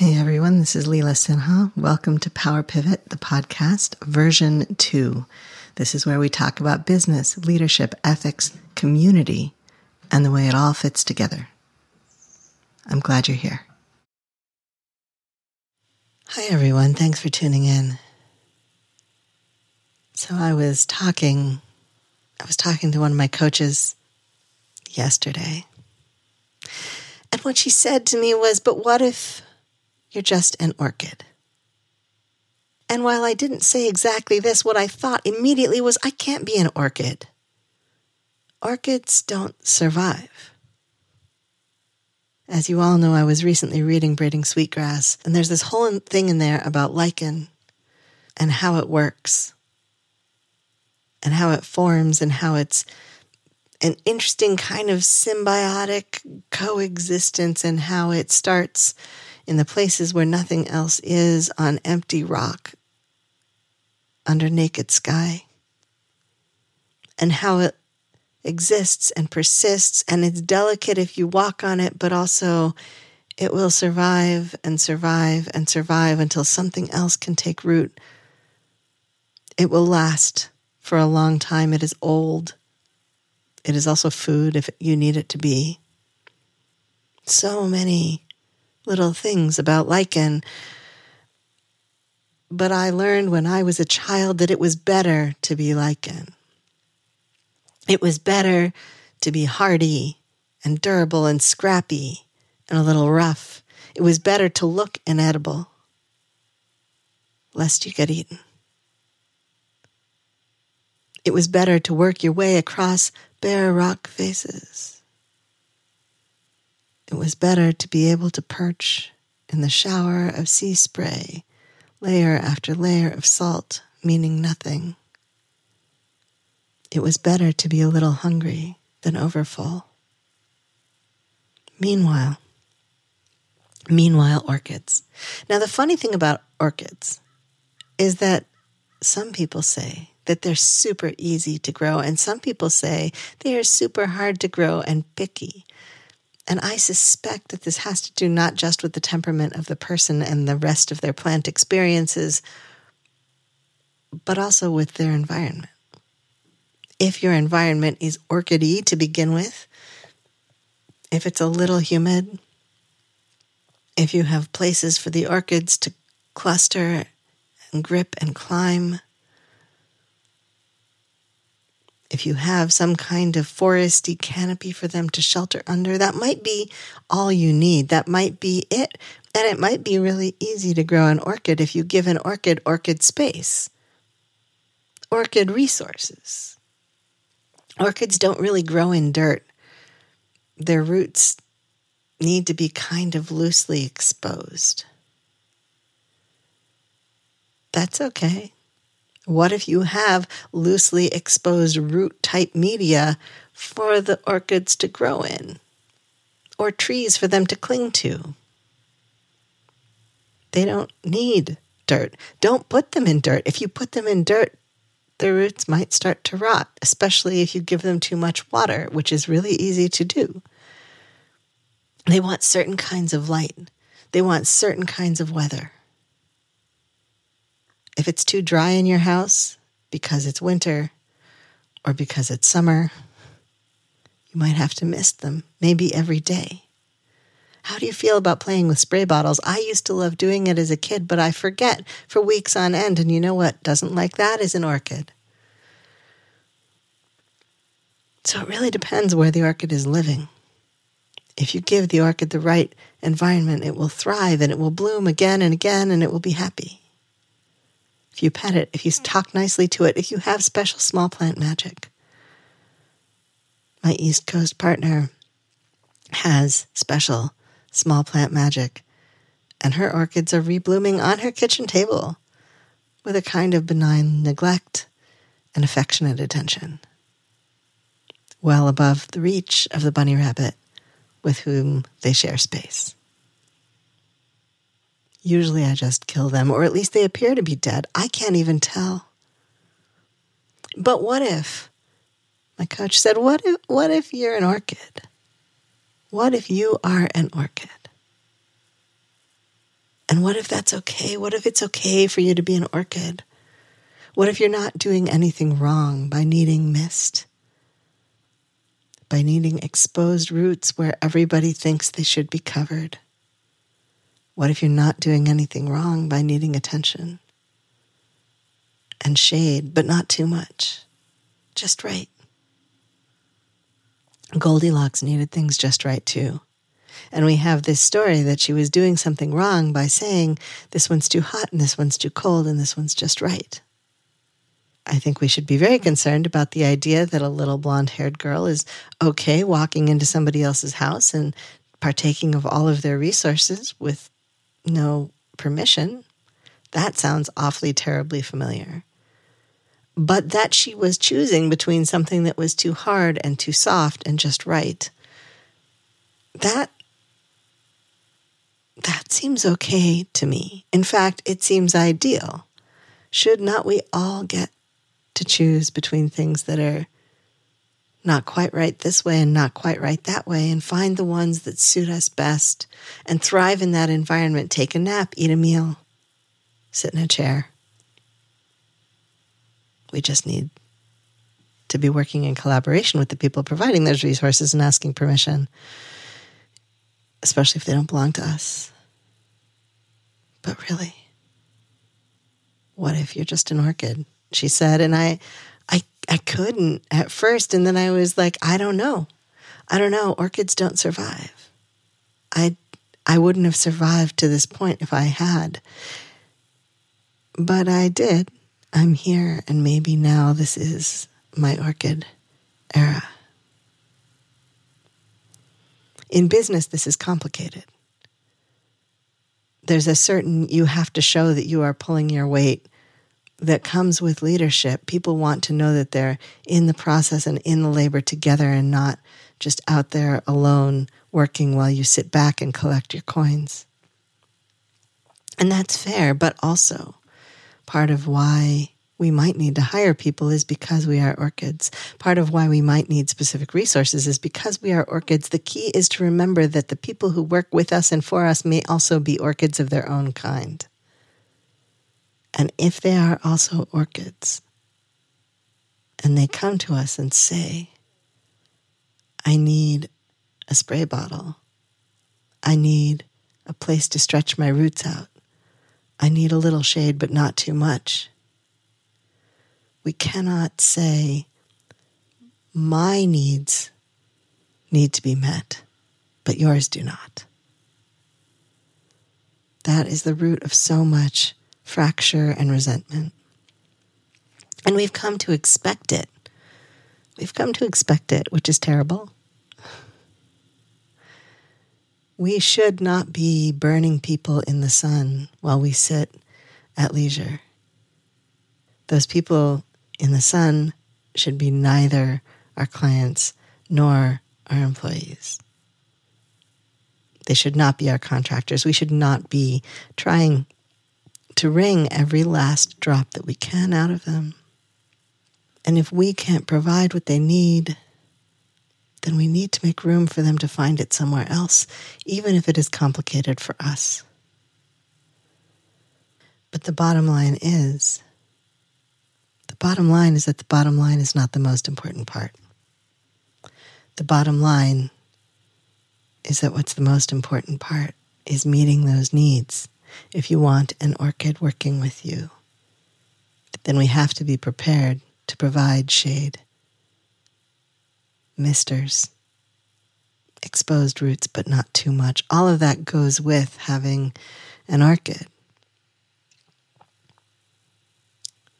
Hey everyone, this is Leela Sinha. Welcome to Power Pivot, the podcast, version two. This is where we talk about business, leadership, ethics, community, and the way it all fits together. I'm glad you're here. Hi everyone, thanks for tuning in. So I was talking, I was talking to one of my coaches yesterday. And what she said to me was, But what if you're just an orchid? And while I didn't say exactly this, what I thought immediately was, I can't be an orchid. Orchids don't survive. As you all know, I was recently reading Braiding Sweetgrass, and there's this whole thing in there about lichen and how it works and how it forms and how it's an interesting kind of symbiotic coexistence and how it starts in the places where nothing else is on empty rock under naked sky. And how it exists and persists and it's delicate if you walk on it but also it will survive and survive and survive until something else can take root. It will last for a long time. It is old. It is also food if you need it to be. So many little things about lichen. But I learned when I was a child that it was better to be lichen. It was better to be hardy and durable and scrappy and a little rough. It was better to look inedible, lest you get eaten. It was better to work your way across bare rock faces. It was better to be able to perch in the shower of sea spray, layer after layer of salt, meaning nothing. It was better to be a little hungry than overfull. Meanwhile, meanwhile, orchids. Now, the funny thing about orchids is that some people say that they're super easy to grow, and some people say they are super hard to grow and picky. And I suspect that this has to do not just with the temperament of the person and the rest of their plant experiences, but also with their environment. If your environment is orchidy to begin with, if it's a little humid, if you have places for the orchids to cluster and grip and climb, if you have some kind of foresty canopy for them to shelter under, that might be all you need. That might be it. And it might be really easy to grow an orchid if you give an orchid orchid space, orchid resources. Orchids don't really grow in dirt. Their roots need to be kind of loosely exposed. That's okay. What if you have loosely exposed root type media for the orchids to grow in or trees for them to cling to? They don't need dirt. Don't put them in dirt. If you put them in dirt, their roots might start to rot, especially if you give them too much water, which is really easy to do. They want certain kinds of light, they want certain kinds of weather. If it's too dry in your house because it's winter or because it's summer, you might have to mist them, maybe every day. How do you feel about playing with spray bottles? I used to love doing it as a kid, but I forget for weeks on end. And you know what doesn't like that is an orchid. So it really depends where the orchid is living. If you give the orchid the right environment, it will thrive and it will bloom again and again and it will be happy if you pet it, if you mm-hmm. talk nicely to it, if you have special small plant magic. My East Coast partner has special small plant magic, and her orchids are reblooming on her kitchen table with a kind of benign neglect and affectionate attention, well above the reach of the bunny rabbit with whom they share space. Usually I just kill them, or at least they appear to be dead. I can't even tell. But what if? My coach said, What if, what if you're an orchid? What if you are an orchid? And what if that's okay? What if it's okay for you to be an orchid? What if you're not doing anything wrong by needing mist? By needing exposed roots where everybody thinks they should be covered? What if you're not doing anything wrong by needing attention and shade, but not too much? Just right. Goldilocks needed things just right too. And we have this story that she was doing something wrong by saying, this one's too hot and this one's too cold and this one's just right. I think we should be very concerned about the idea that a little blonde haired girl is okay walking into somebody else's house and partaking of all of their resources with no permission. That sounds awfully terribly familiar. But that she was choosing between something that was too hard and too soft and just right. That that seems okay to me. In fact, it seems ideal. Should not we all get to choose between things that are not quite right this way and not quite right that way and find the ones that suit us best and thrive in that environment? Take a nap, eat a meal, sit in a chair. We just need to be working in collaboration with the people providing those resources and asking permission especially if they don't belong to us. But really, what if you're just an orchid? She said, and I, I, couldn't at first, and then I was like, I don't know, I don't know. Orchids don't survive. I, I wouldn't have survived to this point if I had. But I did. I'm here, and maybe now this is my orchid era. In business, this is complicated. There's a certain, you have to show that you are pulling your weight that comes with leadership. People want to know that they're in the process and in the labor together and not just out there alone working while you sit back and collect your coins. And that's fair, but also part of why we might need to hire people is because we are orchids. Part of why we might need specific resources is because we are orchids. The key is to remember that the people who work with us and for us may also be orchids of their own kind. And if they are also orchids, and they come to us and say, I need a spray bottle. I need a place to stretch my roots out. I need a little shade, but not too much we cannot say, my needs need to be met, but yours do not. That is the root of so much fracture and resentment. And we've come to expect it. We've come to expect it, which is terrible. We should not be burning people in the sun while we sit at leisure. Those people in the sun should be neither our clients nor our employees. They should not be our contractors. We should not be trying to wring every last drop that we can out of them. And if we can't provide what they need, then we need to make room for them to find it somewhere else, even if it is complicated for us. But the bottom line is the bottom line is that the bottom line is not the most important part. The bottom line is that what's the most important part is meeting those needs. If you want an orchid working with you, then we have to be prepared to provide shade, misters, exposed roots, but not too much. All of that goes with having an orchid.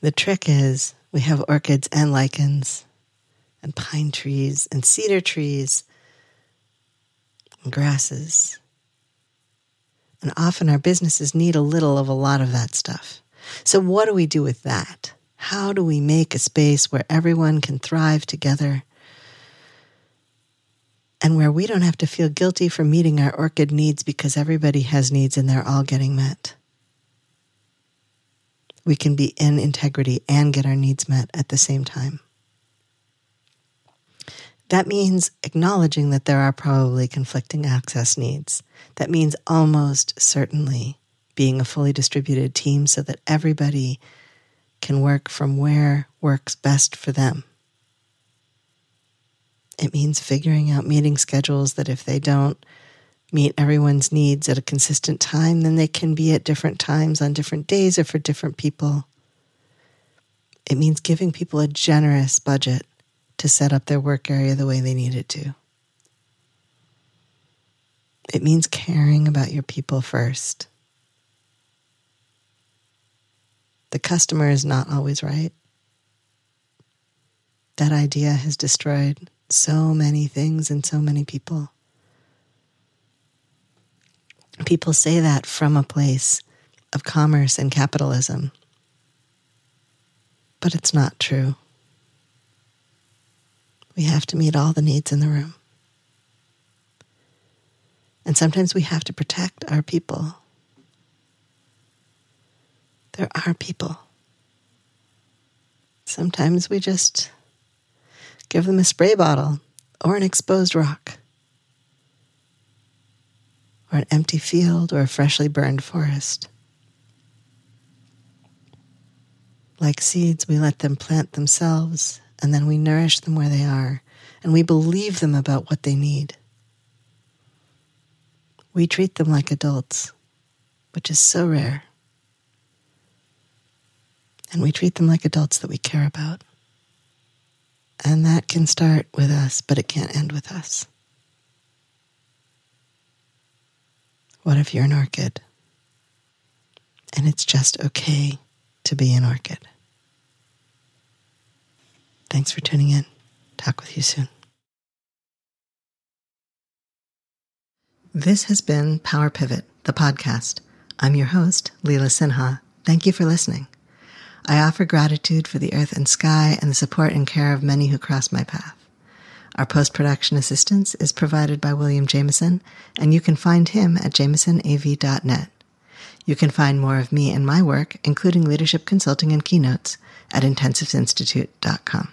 The trick is we have orchids and lichens and pine trees and cedar trees and grasses. And often our businesses need a little of a lot of that stuff. So, what do we do with that? How do we make a space where everyone can thrive together and where we don't have to feel guilty for meeting our orchid needs because everybody has needs and they're all getting met? we can be in integrity and get our needs met at the same time. That means acknowledging that there are probably conflicting access needs. That means almost certainly being a fully distributed team so that everybody can work from where works best for them. It means figuring out meeting schedules that if they don't meet everyone's needs at a consistent time, then they can be at different times on different days or for different people. It means giving people a generous budget to set up their work area the way they need it to. It means caring about your people first. The customer is not always right. That idea has destroyed so many things and so many people. People say that from a place of commerce and capitalism. But it's not true. We have to meet all the needs in the room. And sometimes we have to protect our people. There are people. Sometimes we just give them a spray bottle or an exposed rock or an empty field or a freshly burned forest. Like seeds, we let them plant themselves and then we nourish them where they are and we believe them about what they need. We treat them like adults, which is so rare. And we treat them like adults that we care about. And that can start with us, but it can't end with us. What if you're an orchid? And it's just okay to be an orchid. Thanks for tuning in. Talk with you soon. This has been Power Pivot, the podcast. I'm your host, Leela Sinha. Thank you for listening. I offer gratitude for the earth and sky and the support and care of many who cross my path. Our post production assistance is provided by William Jameson, and you can find him at jamesonav.net. You can find more of me and my work, including leadership consulting and keynotes, at intensivesinstitute.com.